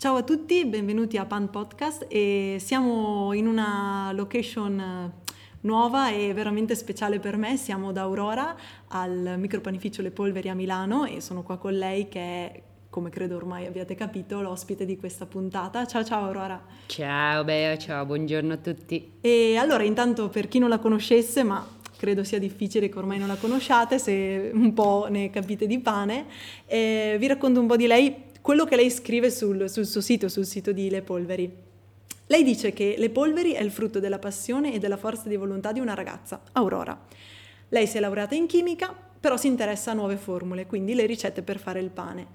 Ciao a tutti, benvenuti a Pan Podcast e siamo in una location eh, nuova e veramente speciale per me. Siamo da Aurora al micropanificio Le Polveri a Milano e sono qua con lei che è come credo ormai abbiate capito, l'ospite di questa puntata. Ciao ciao Aurora. Ciao Bea, ciao, buongiorno a tutti. E allora intanto per chi non la conoscesse, ma credo sia difficile che ormai non la conosciate, se un po' ne capite di pane, eh, vi racconto un po' di lei quello che lei scrive sul, sul suo sito, sul sito di Le Polveri. Lei dice che Le Polveri è il frutto della passione e della forza di volontà di una ragazza, Aurora. Lei si è laureata in chimica, però si interessa a nuove formule, quindi le ricette per fare il pane.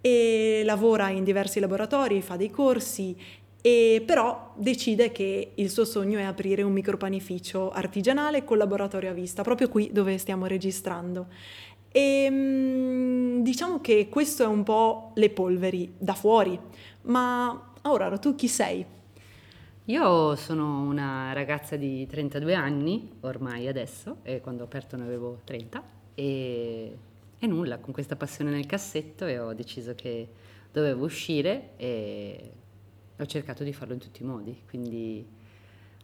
E lavora in diversi laboratori, fa dei corsi, e però decide che il suo sogno è aprire un micropanificio artigianale con laboratorio a vista, proprio qui dove stiamo registrando. E ehm, diciamo che questo è un po' le polveri da fuori, ma Aurora, tu chi sei? Io sono una ragazza di 32 anni, ormai adesso, e quando ho aperto ne avevo 30, e, e nulla, con questa passione nel cassetto e ho deciso che dovevo uscire e ho cercato di farlo in tutti i modi, quindi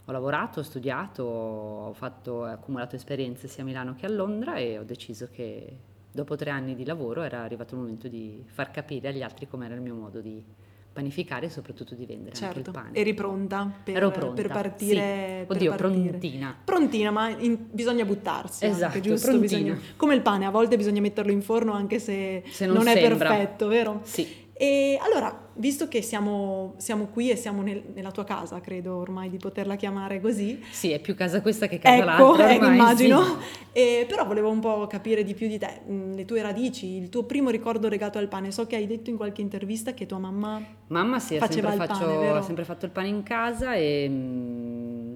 ho lavorato, ho studiato, ho, fatto, ho accumulato esperienze sia a Milano che a Londra e ho deciso che dopo tre anni di lavoro era arrivato il momento di far capire agli altri com'era il mio modo di panificare e soprattutto di vendere certo. anche il pane. Eri pronta per, Ero pronta. per partire? Sì. Oddio, per partire. prontina. Prontina, ma in, bisogna buttarsi. Esatto, anche, giusto? Bisogna, come il pane, a volte bisogna metterlo in forno anche se, se non, non è perfetto, vero? Sì. E allora, visto che siamo, siamo qui e siamo nel, nella tua casa, credo ormai di poterla chiamare così. Sì, è più casa questa che casa ecco, l'altra. Ecco, ormai, immagino. Sì. E, però volevo un po' capire di più di te, mm, le tue radici, il tuo primo ricordo legato al pane. So che hai detto in qualche intervista che tua mamma, mamma sì, faceva sempre il faccio, pane, ha sempre fatto il pane in casa e mm,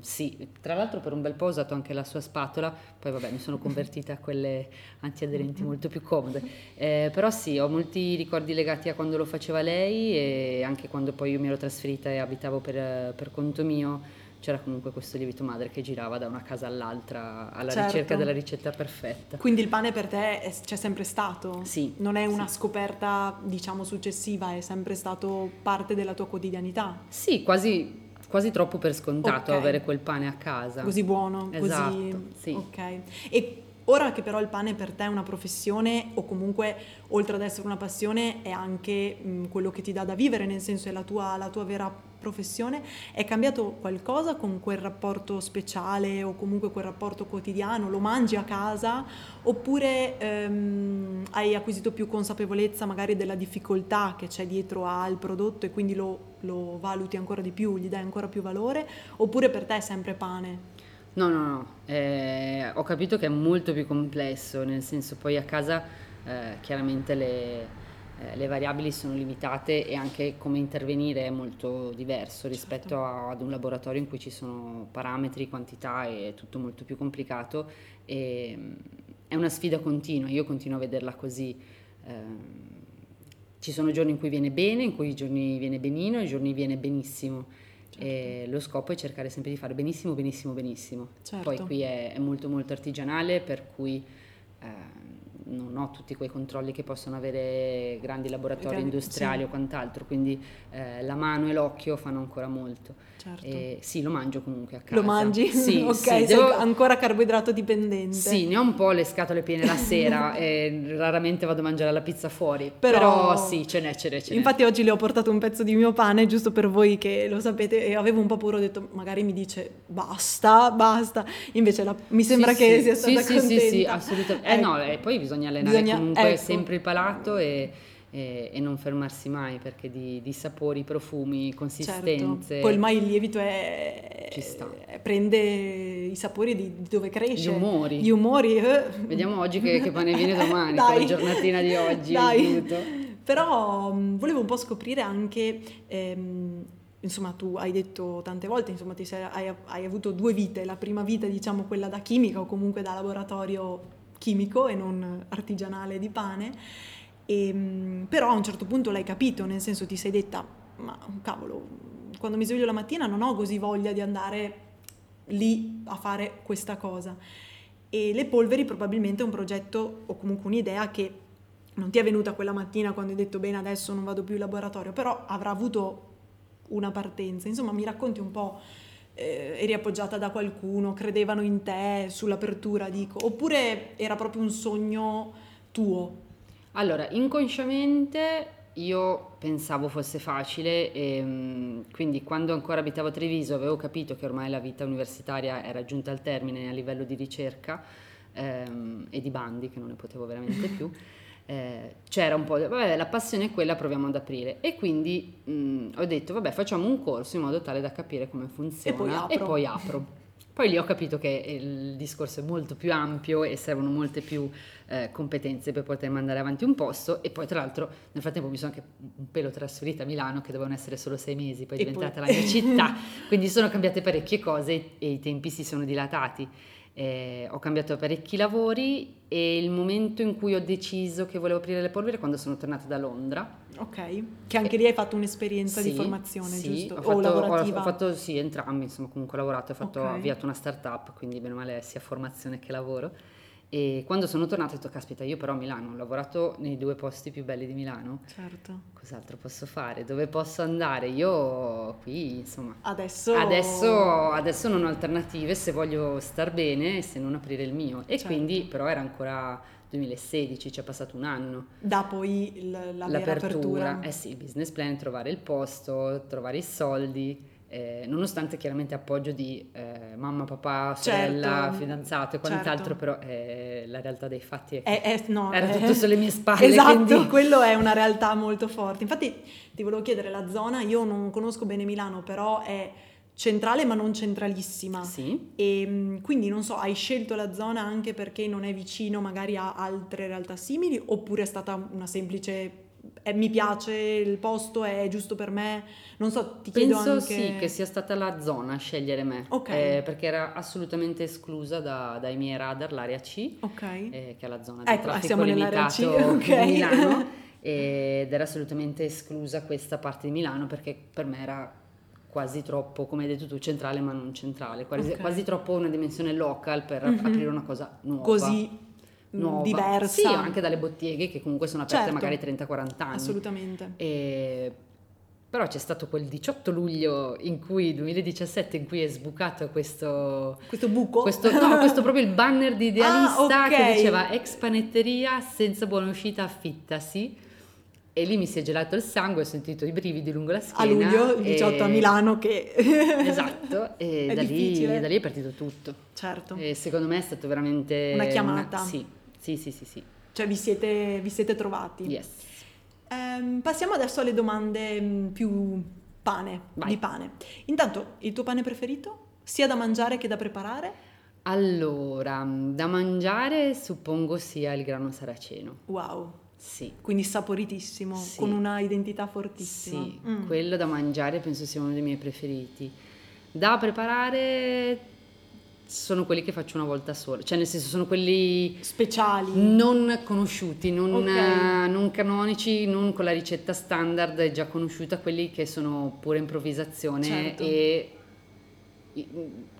sì, tra l'altro per un bel po' ho usato anche la sua spatola, poi vabbè mi sono convertita a quelle antiaderenti molto più comode. Eh, però sì, ho molti ricordi legati a quando lo faceva lei e anche quando poi io mi ero trasferita e abitavo per, per conto mio c'era comunque questo lievito madre che girava da una casa all'altra alla Certo. ricerca della ricetta perfetta. Quindi il pane per te è- c'è sempre stato? Sì, Non è una sì. scoperta, diciamo, successiva, è sempre stato parte della tua quotidianità? Sì, quasi, quasi troppo per scontato Ok. avere quel pane a casa. Così buono, Esatto, così... sì. Ok. E ora che però il pane per te è una professione o comunque oltre ad essere una passione è anche mh, quello che ti dà da vivere, nel senso è la tua, la tua vera professione, è cambiato qualcosa con quel rapporto speciale o comunque quel rapporto quotidiano? Lo mangi a casa oppure ehm, hai acquisito più consapevolezza magari della difficoltà che c'è dietro al prodotto e quindi lo, lo valuti ancora di più, gli dai ancora più valore? Oppure per te è sempre pane? No, no, no, eh, ho capito che è molto più complesso, nel senso poi a casa eh, chiaramente le, eh, le variabili sono limitate e anche come intervenire è molto diverso rispetto Certo. a- ad un laboratorio in cui ci sono parametri, quantità e è tutto molto più complicato e mm, è una sfida continua, io continuo a vederla così. ehm, ci sono giorni in cui viene bene, in cui i giorni viene benino i giorni viene benissimo. Certo. E lo scopo è cercare sempre di fare benissimo, benissimo, benissimo. Certo. Poi qui è, è molto molto artigianale, per cui eh, non ho tutti quei controlli che possono avere grandi laboratori Grandi- industriali sì. o quant'altro, quindi eh, la mano e l'occhio fanno ancora molto. Certo. E sì, lo mangio comunque a casa. Lo mangi? Sì, ok, sì, devo- ancora carboidrato dipendente. sì, ne ho un po' le scatole piene la sera e raramente vado a mangiare la pizza fuori, Però- però, sì, ce n'è, ce n'è, ce n'è. Infatti oggi le ho portato un pezzo di mio pane, giusto per voi che lo sapete, e avevo un po' paura, ho detto magari mi dice basta, basta. Invece la- mi sembra Sì, che sì, sia sì, stata sì, contenta. sì, sì, assolutamente. Eh Ecco. no, e poi bisogna allenare Bisogna- comunque ecco. sempre il palato e, e- e non fermarsi mai perché di, di sapori, profumi, consistenze. Certo. Poi ormai il lievito è, Ci sta. è- prende i sapori di, di dove cresce. Gli umori. Gli umori. eh. Vediamo oggi che, che pane viene domani, Dai. come giornatina di oggi. Dai. Però mh, volevo un po' scoprire anche, ehm, insomma tu hai detto tante volte, insomma ti sei- hai, hai avuto due vite, la prima vita diciamo quella da chimica o comunque da laboratorio chimico e non artigianale di pane, e, mh, però a un certo punto l'hai capito, nel senso ti sei detta, ma cavolo, quando mi sveglio la mattina non ho così voglia di andare lì a fare questa cosa. E le polveri probabilmente è un progetto o comunque un'idea che non ti è venuta quella mattina quando hai detto bene adesso non vado più in laboratorio, però avrà avuto una partenza. Insomma, mi racconti un po', eh, eri appoggiata da qualcuno, credevano in te sull'apertura, dico, oppure era proprio un sogno tuo? Allora, inconsciamente io pensavo fosse facile e mm, quindi quando ancora abitavo a Treviso avevo capito che ormai la vita universitaria era giunta al termine a livello di ricerca ehm, e di bandi che non ne potevo veramente più. Eh, c'era un po', vabbè, la passione è quella, proviamo ad aprire. E quindi mh, mm, ho detto, vabbè, facciamo un corso in modo tale da capire come funziona e poi apro. E poi, apro. poi lì ho capito che il discorso è molto più ampio e servono molte più eh, competenze per poter mandare avanti un posto. E poi, tra l'altro, nel frattempo mi sono anche un pelo trasferita a Milano, che dovevano essere solo sei mesi, poi è diventata poi... la mia città. quindi sono cambiate parecchie cose e i tempi si sono dilatati. Eh, ho cambiato parecchi lavori e il momento in cui ho deciso che volevo aprire le polvere è quando sono tornata da Londra. Ok, che anche lì hai fatto un'esperienza sì, di formazione, sì, giusto? Ho fatto, o lavorativa? Ho, ho fatto sì, entrambi, insomma comunque ho lavorato, ho, fatto, okay. ho avviato una startup, quindi bene o male sia formazione che lavoro. E quando sono tornata ho detto, caspita, io però a Milano ho lavorato nei due posti più belli di Milano. Certo. Cos'altro posso fare? Dove posso andare? Io qui, insomma... Adesso... Adesso, adesso non ho alternative se voglio star bene e se non aprire il mio. E certo. quindi però era ancora 2016, ci è passato un anno. Da poi il, la L'apertura. Eh sì, business plan, trovare il posto, trovare i soldi eh, nonostante chiaramente appoggio di eh, mamma, papà, sorella, certo, fidanzato e quant'altro, certo. però eh, la realtà dei fatti è, è, è no, era tutto sulle mie spalle. Esatto, quindi... quello è una realtà molto forte. Infatti ti volevo chiedere, la zona, io non conosco bene Milano, però è centrale ma non centralissima. Sì. E mm, quindi non so, hai scelto la zona anche perché non è vicino magari a altre realtà simili oppure è stata una semplice eh, mi piace il posto, è giusto per me. Non so, ti chiedo Penso anche... sì, che sia stata la zona a scegliere me. Ok. Eh, perché era assolutamente esclusa da, dai miei radar l'area C, Ok. eh, che è la zona di ecco, traffico siamo limitato okay. di Milano. ed era assolutamente esclusa questa parte di Milano perché per me era quasi troppo, come hai detto tu, centrale ma non centrale, quasi, Ok. quasi troppo una dimensione local per Mhm. aprire una cosa nuova. Così nuova. diversa. Sì, anche dalle botteghe che comunque sono aperte Certo. magari 30-40 anni. Assolutamente. E... Però c'è stato quel 18 luglio in cui, 2017, in cui è sbucato questo... Questo buco? Questo, no, questo proprio il banner di Idealista Ah, ok. che diceva ex panetteria senza buona uscita affittasi. E lì mi si è gelato il sangue, ho sentito i brividi lungo la a schiena. luglio, il 18 e- a Milano che... Esatto, e È da lì, da lì è partito tutto. Certo. E secondo me è stato veramente... Una chiamata. sì, sì, sì, sì, sì. Cioè vi siete, vi siete trovati. Yes. Ehm, passiamo adesso alle domande mh, più pane, Vai. di pane. Intanto, il tuo pane preferito? Sia da mangiare che da preparare? Allora, da mangiare suppongo sia il grano saraceno. Wow, Sì. quindi saporitissimo, Sì. con una identità fortissima. Sì, Mm. quello da mangiare penso sia uno dei miei preferiti. Da preparare sono quelli che faccio una volta sola, cioè nel senso sono quelli Speciali. non conosciuti, non, Ok. eh, non canonici, non con la ricetta standard già conosciuta, quelli che sono pura improvvisazione Certo. e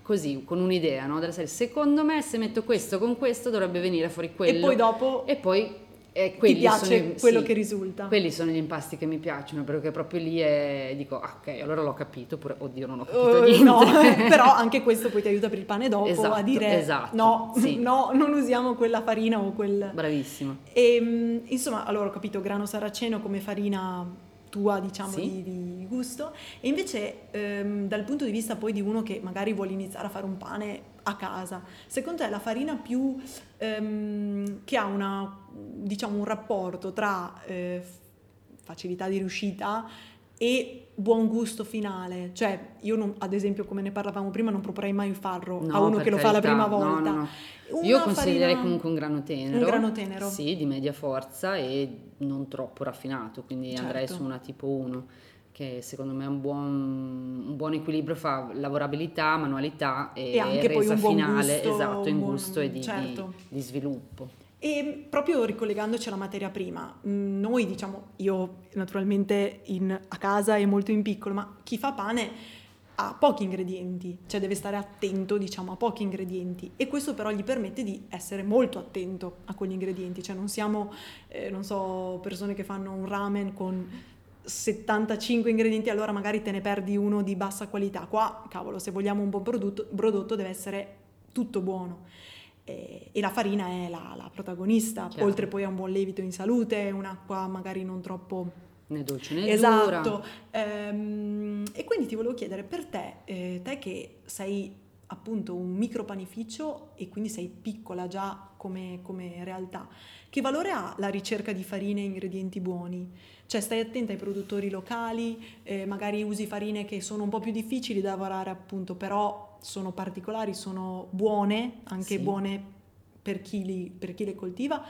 così, con un'idea, no? Della serie, secondo me se metto questo con questo dovrebbe venire fuori quello. E poi dopo E poi eh, ti quelli piace sono quello sì, che risulta. Quelli sono gli impasti che mi piacciono, perché proprio lì è, dico, ah, ok, allora l'ho capito, oppure, oddio, non ho capito Eh, niente. no, però anche questo poi ti aiuta per il pane dopo Esatto, a dire esatto, no, sì. no, non usiamo quella farina o quel... Bravissimo. E, mh, insomma, allora ho capito grano saraceno come farina tua, diciamo, Sì. di, di gusto. E invece, ehm, dal punto di vista poi di uno che magari vuole iniziare a fare un pane a casa, secondo te la farina più ehm, che ha una, diciamo, un rapporto tra eh, facilità di riuscita e buon gusto finale? Cioè, io non- ad esempio, come ne parlavamo prima, non proporrei mai farro a No, uno per che lo fa la prima volta. no, no. Io consiglierei farina- comunque un grano tenero. Un grano tenero. Sì, di media forza e non troppo raffinato, quindi Certo. andrei su una tipo 1, che secondo me è un buon, un buon equilibrio fra lavorabilità, manualità e, E anche poi resa finale, gusto, esatto, in buon- gusto e di, di- certo. di sviluppo. E proprio ricollegandoci alla materia prima, mh, noi diciamo, io naturalmente in- a casa e molto in piccolo, ma chi fa pane ha pochi ingredienti, cioè deve stare attento diciamo a pochi ingredienti e questo però gli permette di essere molto attento a quegli ingredienti, cioè non siamo, eh, non so, persone che fanno un ramen con 75 ingredienti, allora magari te ne perdi uno di bassa qualità. Qua, cavolo, se vogliamo un buon prodotto, prodotto deve essere tutto buono. E, e la farina è la, la protagonista, Chiaro. oltre poi a un buon lievito in salute, un'acqua magari non troppo né dolce né esatto. Ehm, e quindi ti volevo chiedere per te, eh, te che sei appunto un micro panificio e quindi sei piccola già come, come realtà, che valore ha la ricerca di farine e ingredienti buoni? Cioè stai attenta ai produttori locali, eh, magari usi farine che sono un po' più difficili da lavorare appunto, però sono particolari, sono buone, anche sì. buone per chi, li, per chi, le coltiva,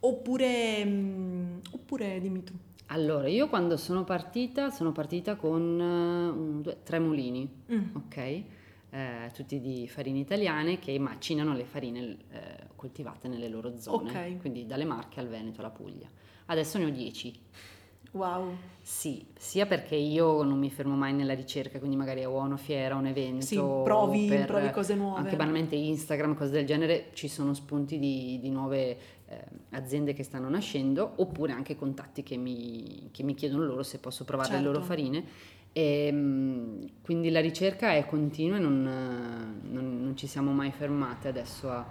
oppure, mh, mm, oppure dimmi tu. Allora, io quando sono partita, sono partita con uh, due, tre mulini, mm. ok? Eh, tutti di farine italiane che macinano le farine eh, coltivate nelle loro zone, okay. quindi dalle Marche al Veneto alla Puglia. Adesso ne ho dieci. Wow. Sì, sia perché io non mi fermo mai nella ricerca, quindi magari ho una fiera, un evento. Sì, provi, per, provi cose nuove. Anche banalmente Instagram, cose del genere, ci sono spunti di, di nuove eh, aziende che stanno nascendo, oppure anche contatti che mi, che mi chiedono loro se posso provare certo. le loro certo. farine. E, ehm, quindi la ricerca è continua e non, non, non ci siamo mai fermate adesso a,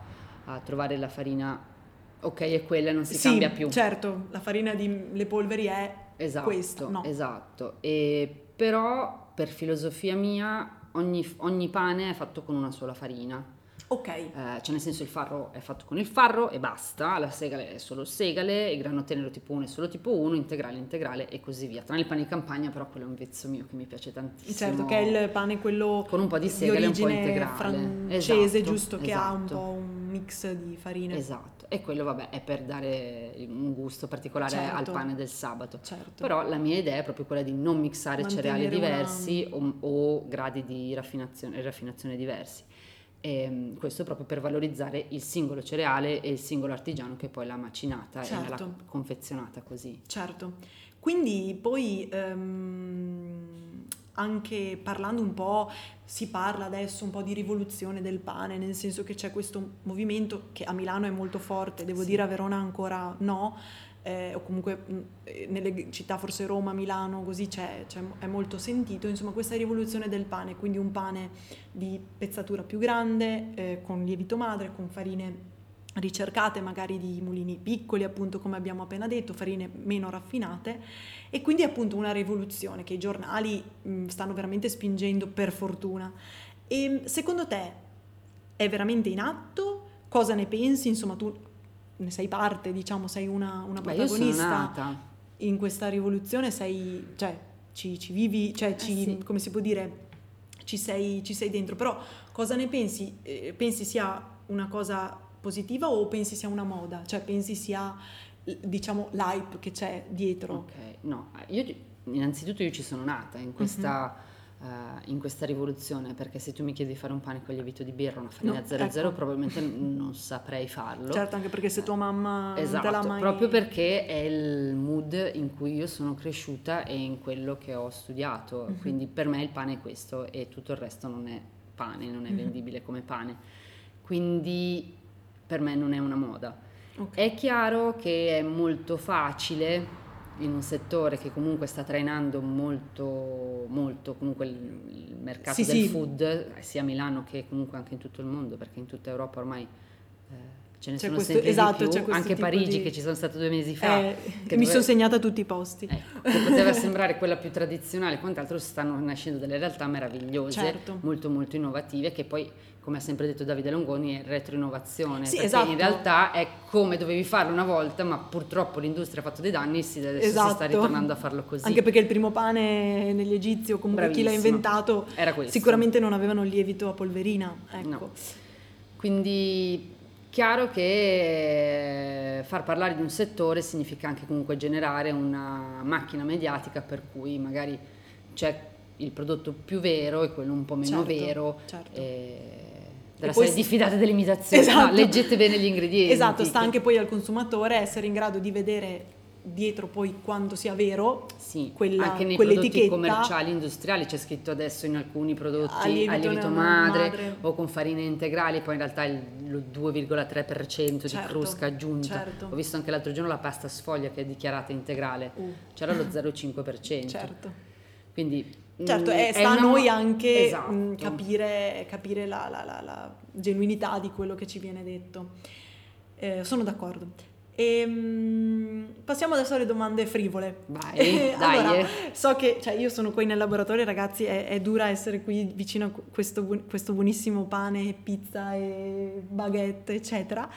a trovare la farina ok, è quella, non si sì, cambia più. Certo, la farina di le polveri è esatto, questo. No. Esatto, e però per filosofia mia ogni, ogni pane è fatto con una sola farina. Ok. Eh, cioè nel senso il farro è fatto con il farro e basta, la segale è solo segale, il grano tenero tipo 1 è solo tipo 1, integrale integrale e così via. Tranne il pane di campagna però quello è un vezzo mio che mi piace tantissimo. Certo, che è il pane quello con un po' di segale e un po' integrale. francese, esatto, giusto, che esatto. ha un esatto. po' un mix di farine. Esatto, e quello vabbè è per dare un gusto particolare certo. al pane del sabato. Certo. Però la mia idea è proprio quella di non mixare Mantenere cereali diversi una... o, o, gradi di raffinazione, raffinazione diversi e ehm, questo proprio per valorizzare il singolo cereale e il singolo artigiano che poi l'ha macinata certo. e l'ha confezionata così. Certo, quindi poi um, anche parlando un po', si parla adesso un po' di rivoluzione del pane, nel senso che c'è questo movimento che a Milano è molto forte, devo sì. dire a Verona ancora no, eh, o comunque mh, eh, nelle città forse Roma, Milano, così c'è, c'è, è molto sentito, insomma questa rivoluzione del pane, quindi un pane di pezzatura più grande, eh, con lievito madre, con farine ricercate magari di mulini piccoli appunto come abbiamo appena detto, farine meno raffinate e quindi appunto una rivoluzione che i giornali mh, stanno veramente spingendo per fortuna. E secondo te è veramente in atto? Cosa ne pensi? Insomma tu ne sei parte, diciamo, sei una, una protagonista in questa rivoluzione, sei, cioè, ci, ci vivi, cioè, eh ci, sì. come si può dire, ci sei, ci sei dentro. Però cosa ne pensi? Eh, pensi sia una cosa positiva o pensi sia una moda? Cioè pensi sia, diciamo, l'hype che c'è dietro? Ok, no, io innanzitutto io ci sono nata in questa... Mm-hmm uh, in questa rivoluzione, perché se tu mi chiedi di fare un pane con lievito di birra, una farina 00, no, ecco. probabilmente non saprei farlo. Certo, anche perché se tua mamma esatto, te l'ha mai... proprio perché è il mood in cui io sono cresciuta e in quello che ho studiato, mm-hmm. quindi per me il pane è questo e tutto il resto non è pane, non è mm-hmm. vendibile come pane. Quindi per me non è una moda. Okay. È chiaro che è molto facile in un settore che comunque sta trainando molto, molto comunque il, il mercato sì, del sì. food, sia a Milano che comunque anche in tutto il mondo, perché in tutta Europa ormai eh, ce ne c'è sono questo, sempre esatto, di più, anche Parigi di... che ci sono stata due mesi fa. Eh, che mi dove... sono segnata tutti i posti. Ecco, che poteva sembrare quella più tradizionale, quant'altro stanno nascendo delle realtà meravigliose, certo. molto molto innovative, che poi come ha sempre detto Davide Longoni, è retroinnovazione. Sì, perché esatto. in realtà è come dovevi farlo una volta, ma purtroppo l'industria ha fatto dei danni e si, adesso esatto. si sta esatto. ritornando a farlo così. Anche perché il primo pane negli egizi o comunque Bravissimo. chi l'ha inventato sicuramente non avevano il lievito a polverina. Ecco. No. Quindi chiaro che far parlare di un settore significa anche comunque generare una macchina mediatica per cui magari c'è il prodotto più vero e quello un po' meno certo, vero. Certo. E della serie diffidate delle imitazioni, esatto. no, leggete bene gli ingredienti. Esatto, sta anche poi al consumatore essere in grado di vedere dietro poi quanto sia vero Sì, quella- anche nei prodotti commerciali industriali c'è scritto adesso in alcuni prodotti A a lievito lievito, nella madre, madre. o con farine integrali, poi in realtà il lo 2,3% di Certo, crusca aggiunta. certo. Ho visto anche l'altro giorno la pasta sfoglia che è dichiarata integrale, Uh, c'era lo 0,5%. certo. Quindi Certo, mm, è sta a una- noi anche Esatto. mh, capire, capire la, la- la- la genuinità di quello che ci viene detto. Eh, sono d'accordo. Ehm, passiamo adesso alle domande frivole. Vai, dai. allora, eh. so che cioè, io sono qui nel laboratorio, ragazzi, è, è dura essere qui vicino a questo, questo buonissimo pane, pizza e baguette, eccetera.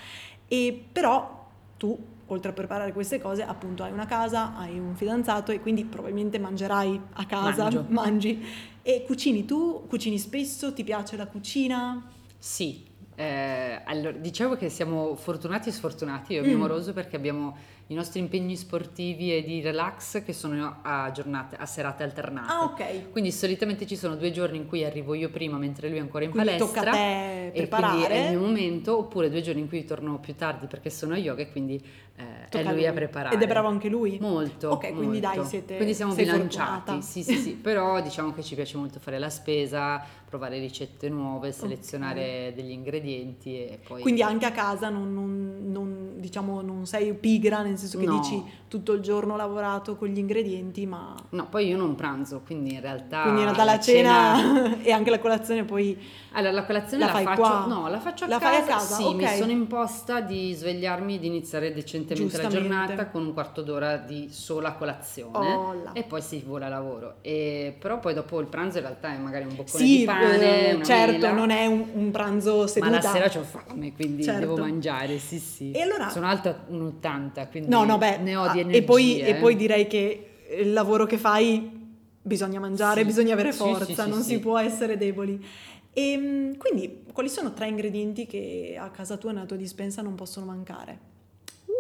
E però tu, oltre a preparare queste cose, appunto hai una casa, hai un fidanzato e quindi probabilmente mangerai a casa, Mangio. mangi. E cucini tu? Cucini spesso? Ti piace la cucina? Sì, eh, allora, dicevo che siamo fortunati e sfortunati, io e mio Mm. moroso, perché abbiamo i nostri impegni sportivi e di relax che sono a giornate, a serate alternate. Ah, ok. Quindi solitamente ci sono due giorni in cui arrivo io prima mentre lui è ancora in Quindi palestra. tocca a te E quindi è il preparare. mio momento, oppure due giorni in cui torno più tardi perché sono a yoga e quindi eh, è lui a preparare. Ed è bravo anche lui? Molto. Ok, quindi dai, molto. siete- Quindi siamo bilanciati. Sì, sì, sì. Però diciamo che ci piace molto fare la spesa, provare ricette nuove, selezionare degli ingredienti e poi. Quindi anche a casa non, non- non, diciamo, non sei pigra, nel senso che No. dici tutto il giorno lavorato con gli ingredienti, ma No, poi io non pranzo, quindi in realtà. quindi in realtà la cena, e anche la colazione poi Allora, la colazione La la, fai faccio. qua? No, la faccio a La casa. fai a casa? Sì, Ok. mi sono imposta di svegliarmi e di iniziare decentemente la giornata con un quarto d'ora di sola colazione. Là. E poi si vola a lavoro. E, però poi dopo il pranzo in realtà è magari un boccone sì, di pane. eh, certo, mela. non è un, un pranzo seduta. Ma la sera ho fame, quindi Certo. devo mangiare, sì sì. E allora- Sono alta 1,80, quindi No, no, beh, ne ho di ah, energie. e poi, e eh. poi direi che il lavoro che fai bisogna mangiare, Sì. bisogna avere forza, sì, sì, non si può essere deboli. E quindi, quali sono tre ingredienti che a casa tua, nella tua dispensa, non possono mancare?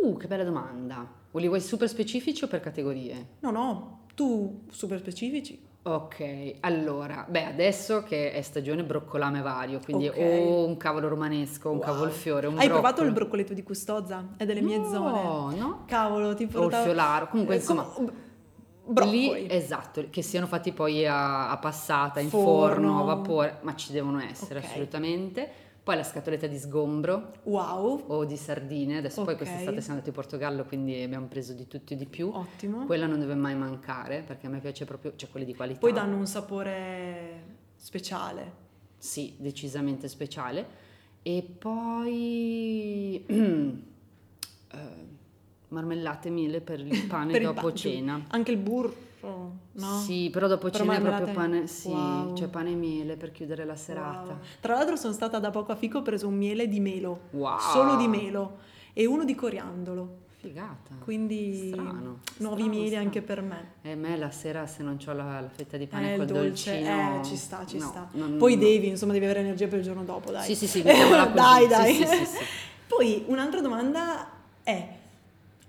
Uh, che bella domanda. O li vuoi super specifici o per categorie? No, no, tu super specifici. Ok, allora, beh, adesso che è stagione broccolame vario, quindi Ok. o un cavolo romanesco, un Wow. cavolfiore, un Hai provato broccolo. il broccoletto di Custoza? È delle mie no, zone. No, Cavolo, ti o il portavo- fiolaro, comunque Eh, insomma, com- broccoli. lì esatto, che siano fatti poi a, a passata, in Forno. forno, a vapore, ma ci devono essere Ok. assolutamente. Poi la scatoletta di sgombro Wow, o di sardine, adesso poi Ok. quest'estate siamo andati in Portogallo, quindi abbiamo preso di tutto e di più. ottimo. Quella non deve mai mancare perché a me piace proprio, cioè quelle di qualità. Poi danno un sapore speciale. Sì, decisamente speciale. E poi eh, marmellate e miele per il pane Per il dopo pa- cena. Anche il burro, no? Sì, però dopo Però cena è proprio pane, sì, Wow. cioè pane e miele per chiudere la serata. Wow. Tra l'altro sono stata da poco a Fico, ho preso un miele di melo, Wow. solo di melo, e uno di coriandolo. Figata. Quindi Strano, nuovi strano, mieli strano. anche per me. E a me la sera se non ho la, la fetta di pane Eh, col dolce, dolcino... eh, ci sta, ci no, sta. non- Poi no. devi, insomma, devi avere energia per il giorno dopo, dai. Sì, sì, sì, dai, dai. sì, sì, sì. Poi un'altra domanda è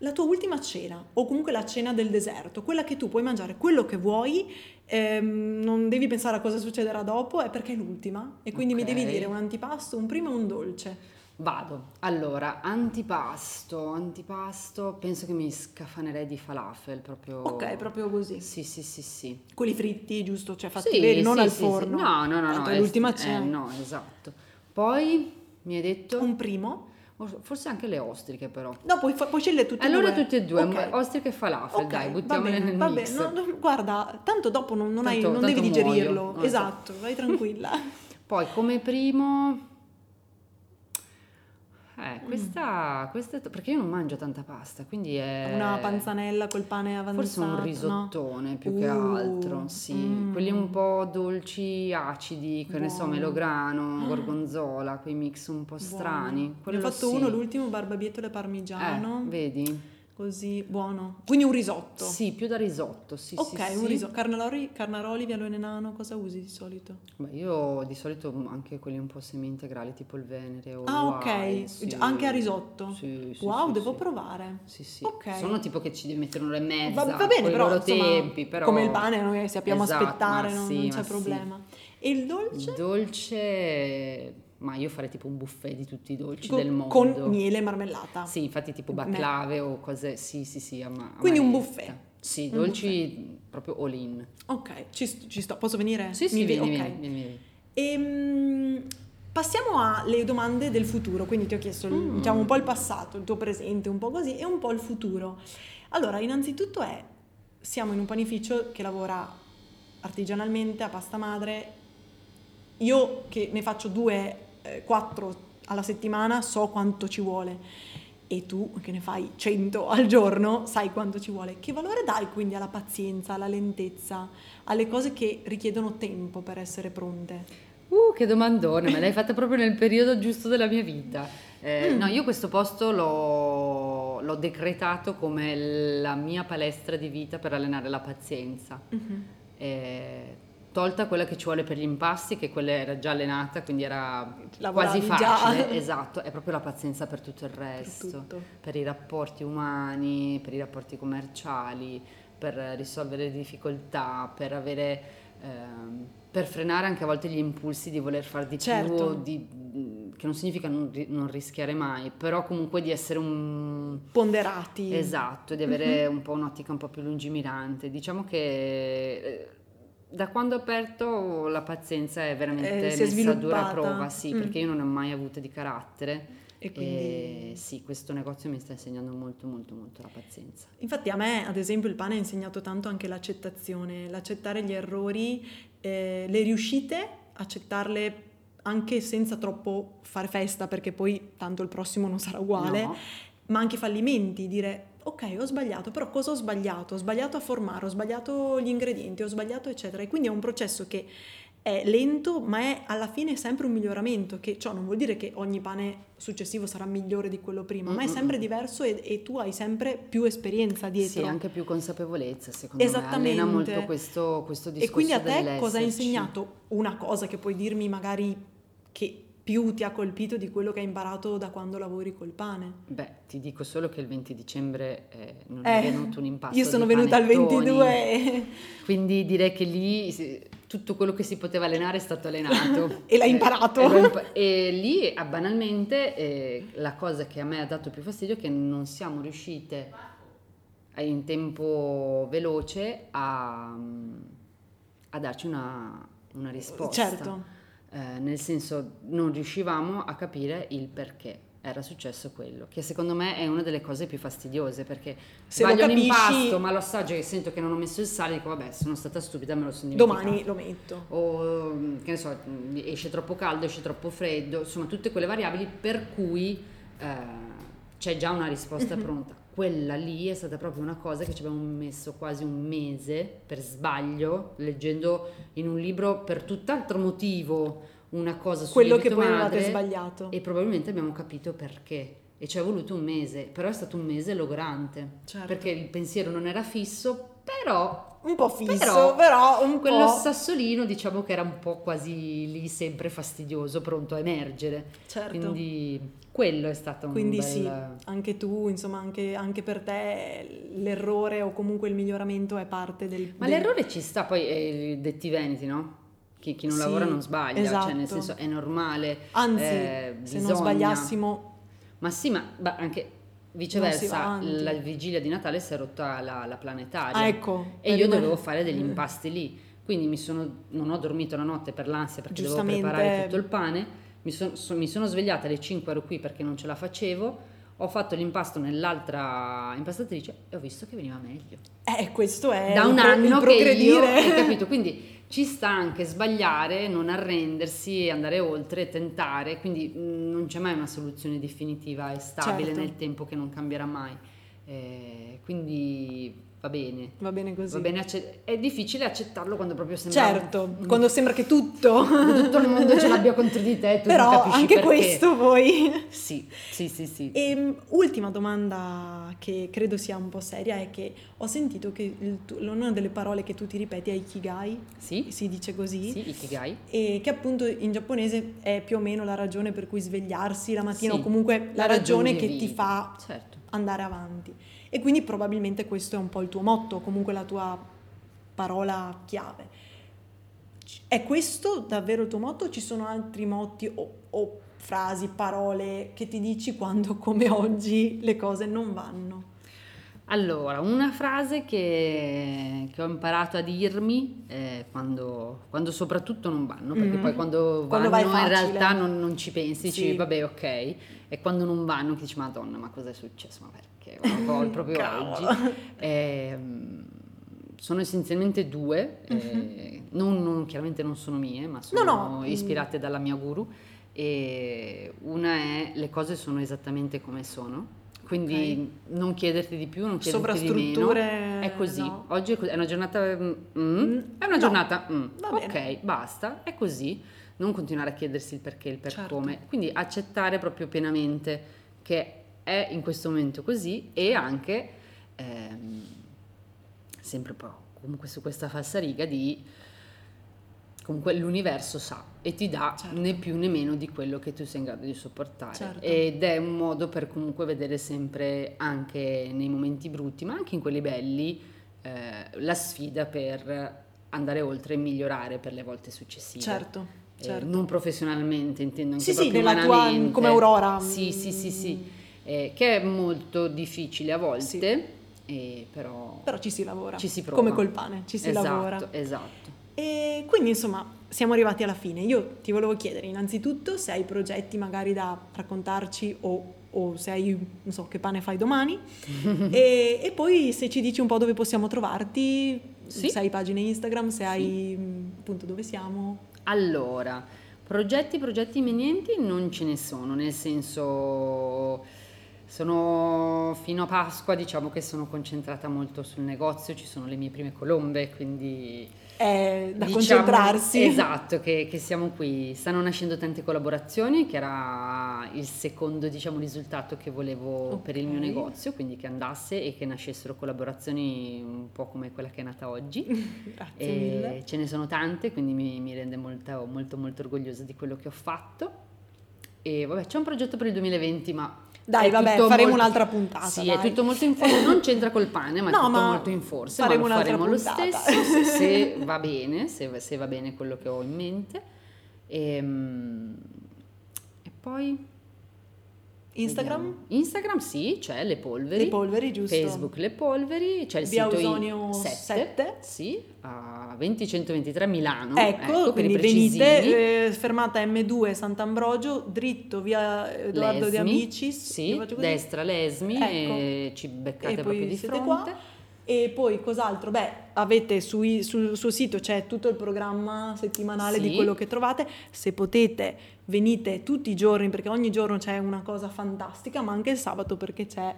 la tua ultima cena o comunque la cena del deserto, quella che tu puoi mangiare quello che vuoi, ehm, non devi pensare a cosa succederà dopo, è perché è l'ultima e quindi mi Ok. devi dire un antipasto, un primo e un dolce. Vado. Allora, antipasto, antipasto, penso che mi scafanerei di falafel proprio. Ok, proprio così. Sì, sì, sì, sì. Quelli fritti, giusto? Cioè fatti Sì, veri, non sì, al sì, forno. No, no, no, no. Tanto è eh, l'ultima eh, cena. no, esatto. Poi mi hai detto Un primo. Forse anche le ostriche però. No, puoi, fa- puoi scegliere tutti allora e due. tutte e due, Ok. ostriche e falafel, Ok, dai, buttiamole bene, nel va mix. bene. No, no, guarda, tanto dopo non, non hai- Tanto- non devi digerirlo. No, esatto, vai tranquilla. Poi come primo. Eh, questa, questa è- perché io non mangio tanta pasta, quindi è Una panzanella col pane avanzato. Forse un no? risottone più che Uh, altro, sì. mm. Quelli un po' dolci, acidi, che ne so, Buono. melograno, gorgonzola, quei mix un po' Buono. strani. Ne ho fatto sì. uno, l'ultimo barbabietole parmigiano. Eh, vedi? Così buono. Quindi un risotto. Sì, più da risotto, sì, ok, sì, un sì. risotto. Carnaroli, carnaroli, vialone nano, cosa usi di solito? Beh, io di solito anche quelli un po' semi-integrali, tipo il venere o Ah, ok. Sì. Anche a risotto? Sì, sì, wow, devo provare. Sì, sì. Ok. Sono tipo che ci devi mettere un'ora e mezza, Va, va bene, però, loro insomma, tempi, però... come il pane noi sappiamo Esatto, aspettare, non, non c'è problema. E il dolce? Il dolce ma io farei tipo un buffet di tutti i dolci Con- del mondo. Con miele e marmellata. Sì, infatti tipo Me- bacclave o cose, sì, sì, sì. ama- Quindi un buffet. Sì, Un dolci proprio all in. Ok, ci, ci sto. Posso venire? Sì, sì, Mi vi- vieni, ok. vieni, vieni, vieni. Ehm, passiamo alle domande del futuro, quindi ti ho chiesto Mm. diciamo un po' il passato, il tuo presente, un po' così, e un po' il futuro. Allora, innanzitutto è, siamo in un panificio che lavora artigianalmente a pasta madre, io che ne faccio due, eh, quattro alla settimana so quanto ci vuole. E tu che ne fai 100 al giorno sai quanto ci vuole. Che valore dai quindi alla pazienza, alla lentezza, alle cose che richiedono tempo per essere pronte? Uh, che domandone, me l'hai fatta proprio nel periodo giusto della mia vita. Eh, Mm. No, io questo posto l'ho, l'ho decretato come la mia palestra di vita per allenare la pazienza. Mhm. Eh, tolta quella che ci vuole per gli impasti, che quella era già allenata, quindi era Lavoravi quasi già. facile. Esatto, è proprio la pazienza per tutto il resto. tutto. per i rapporti umani, per i rapporti commerciali, per risolvere le difficoltà, per avere ehm, per frenare anche a volte gli impulsi di voler fare di Certo. più, di- che non significa non, non rischiare mai, però comunque di essere un Ponderati. esatto, di avere Mhm. un po' un'ottica un po' più lungimirante. Diciamo che eh, da quando ho aperto la pazienza è veramente Eh, si messa a dura prova, sì, Mm. perché io non ne ho mai avuto di carattere. E quindi... E sì, questo negozio mi sta insegnando molto, molto, molto la pazienza. Infatti a me, ad esempio, il pane ha insegnato tanto anche l'accettazione, l'accettare gli errori, eh, le riuscite, accettarle anche senza troppo fare festa, perché poi tanto il prossimo non sarà uguale, No? ma anche fallimenti, dire ok, ho sbagliato, però cosa ho sbagliato? Ho sbagliato a formare, ho sbagliato gli ingredienti, ho sbagliato eccetera. E quindi è un processo che è lento, ma è alla fine sempre un miglioramento, che ciò non vuol dire che ogni pane successivo sarà migliore di quello prima, ma è sempre diverso e, e tu hai sempre più esperienza dietro. Sì, anche più consapevolezza, secondo me. Esattamente. Molto questo, questo discorso E quindi a te dell'esserci. cosa ha insegnato? Una cosa che puoi dirmi magari che più ti ha colpito di quello che hai imparato da quando lavori col pane? Beh, ti dico solo che il 20 dicembre eh, non Eh, è venuto un impasto Io sono venuta al panettoni, 22 e, Quindi direi che lì tutto quello che si poteva allenare è stato allenato. E l'hai Eh, imparato. E, l'ho impa- e lì, eh, banalmente, eh, la cosa che a me ha dato più fastidio è che non siamo riuscite eh, in tempo veloce a, a darci una, una risposta. certo. Eh, nel senso, non riuscivamo a capire il perché era successo quello, che secondo me è una delle cose più fastidiose perché Se un capisci- impasto, ma lo assaggio e sento che non ho messo il sale, dico vabbè, sono stata stupida, me lo sono dimenticato. Domani lo metto. O che ne so, esce troppo caldo, esce troppo freddo, insomma, tutte quelle variabili per cui eh, c'è già una risposta Mhm. pronta. Quella lì è stata proprio una cosa che ci abbiamo messo quasi un mese per sbaglio, leggendo in un libro per tutt'altro motivo una cosa su Quello che poi avevate sbagliato. e probabilmente abbiamo capito perché. E ci è voluto un mese, però è stato un mese logorante, Certo. perché il pensiero non era fisso, però Un po' fisso, Però, però, un quello po'... sassolino diciamo che era un po' quasi lì sempre fastidioso, pronto a emergere. Certo. Quindi quello è stato un Quindi bel... sì, anche tu, insomma, anche, anche per te l'errore o comunque il miglioramento è parte del... Ma del- l'errore ci sta, poi eh, detti veneti, no? Chi, chi non Sì, lavora non sbaglia, cioè nel esatto. senso è normale. Anzi, eh, se non sbagliassimo... Ma sì, ma anche viceversa, la vigilia di Natale si è rotta la, la planetaria. Ah, ecco. E io me- dovevo fare degli impasti lì, quindi mi sono, non ho dormito la notte per l'ansia perché dovevo preparare tutto il pane, mi, son- so- mi sono svegliata alle 5 ero qui perché non ce la facevo, ho fatto l'impasto nell'altra impastatrice e ho visto che veniva meglio. Eh, questo è da un pro- anno che io progredire. hai capito, quindi ci sta anche sbagliare, non arrendersi, andare oltre, tentare, quindi mh, non c'è mai una soluzione definitiva e stabile Certo. nel tempo che non cambierà mai. Eh, quindi va bene. Va bene così. Va bene, acce- è difficile accettarlo quando proprio sembra Certo, un- quando sembra che tutto... tutto il mondo ce l'abbia contro di te, tu Però anche perché. questo poi... Sì, sì, sì, sì. E ultima domanda che credo sia un po' seria è che ho sentito che il una delle parole che tu ti ripeti è ikigai, Sì, si dice così, sì, Ikigai. e che appunto in giapponese è più o meno la ragione per cui svegliarsi la mattina Sì, o comunque la, la ragione, ragione che ti fa Certo. andare avanti. E quindi probabilmente questo è un po' il tuo motto, comunque la tua parola chiave. È questo davvero il tuo motto ci sono altri motti o, o frasi, parole che ti dici quando come oggi le cose non vanno? Allora, una frase che, che ho imparato a dirmi eh, quando, quando, soprattutto non vanno, perché mm-hmm. poi quando, quando vanno in realtà non, non, ci pensi, dici sì. vabbè ok, e quando non vanno ti dici madonna ma cosa è successo, ma perché ho proprio oggi. Eh, sono essenzialmente due, mm-hmm. non, non, chiaramente non sono mie, ma sono no, no. ispirate dalla mia guru. E una è le cose sono esattamente come sono quindi okay. non chiederti di più, non chiederti di meno. È così. No. Oggi è, così. è, una giornata mm, mm, è una giornata no. mm. Ok, basta, è così. Non continuare a chiedersi il perché, il per certo. come. Quindi accettare proprio pienamente che è in questo momento così e anche ehm, sempre però comunque su questa falsariga di comunque l'universo sa e ti dà certo. né più né meno di quello che tu sei in grado di sopportare certo. ed è un modo per comunque vedere sempre anche nei momenti brutti ma anche in quelli belli eh, la sfida per andare oltre e migliorare per le volte successive certo, eh, certo. non professionalmente intendo anche sì, sì, nella tua, come Aurora sì sì sì sì eh, che è molto difficile a volte sì. Però, però, ci si lavora ci si prova. come col pane ci si esatto, lavora esatto e quindi insomma siamo arrivati alla fine. Io ti volevo chiedere innanzitutto se hai progetti magari da raccontarci o, o se hai, non so, che pane fai domani e, e, poi se ci dici un po' dove possiamo trovarti, sì. se hai pagine Instagram, se sì. hai appunto dove siamo. Allora, progetti, progetti imminenti non ce ne sono, nel senso sono fino a Pasqua diciamo che sono concentrata molto sul negozio, ci sono le mie prime colombe, quindi è da diciamo, concentrarsi. Esatto, che, che, siamo qui. Stanno nascendo tante collaborazioni, che era il secondo diciamo, risultato che volevo okay. per il mio negozio, quindi che andasse e che nascessero collaborazioni un po' come quella che è nata oggi. Grazie e mille. Ce ne sono tante, quindi mi, mi rende molto, molto, molto orgogliosa di quello che ho fatto. E vabbè, c'è un progetto per il 2020, ma dai, vabbè, faremo molto, un'altra puntata. Sì, dai. è tutto molto in forza, non c'entra col pane, ma no, è tutto ma molto in forza. Faremo, ma lo faremo lo stesso se, se, va bene, se, se, va bene quello che ho in mente. E, ehm, e poi Instagram? Vediamo. Instagram sì, c'è le polveri. Le polveri, giusto. Facebook le polveri, c'è il Via sito Ausonio 7, 7. Sì, a 20-123 Milano. Ecco, ecco quindi venite, eh, fermata M2 Sant'Ambrogio, dritto via Edoardo Lesmi, di Amicis. Sì, destra Lesmi ecco. e ci beccate e proprio di fronte. Qua. E poi cos'altro? Beh, avete sui, sul suo sito c'è tutto il programma settimanale sì. di quello che trovate. Se potete, venite tutti i giorni perché ogni giorno c'è una cosa fantastica, ma anche il sabato perché c'è.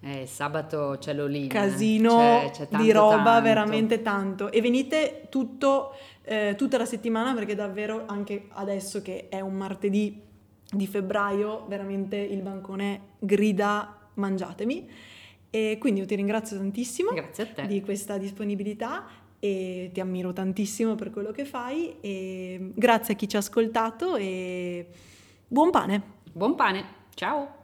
Eh, sabato c'è l'olin. Casino c'è, c'è tanto, di roba, tanto. veramente tanto. E venite tutto, eh, tutta la settimana perché davvero anche adesso che è un martedì di febbraio, veramente il bancone grida mangiatemi. E quindi io ti ringrazio tantissimo di questa disponibilità e ti ammiro tantissimo per quello che fai e grazie a chi ci ha ascoltato e buon pane. Buon pane, ciao!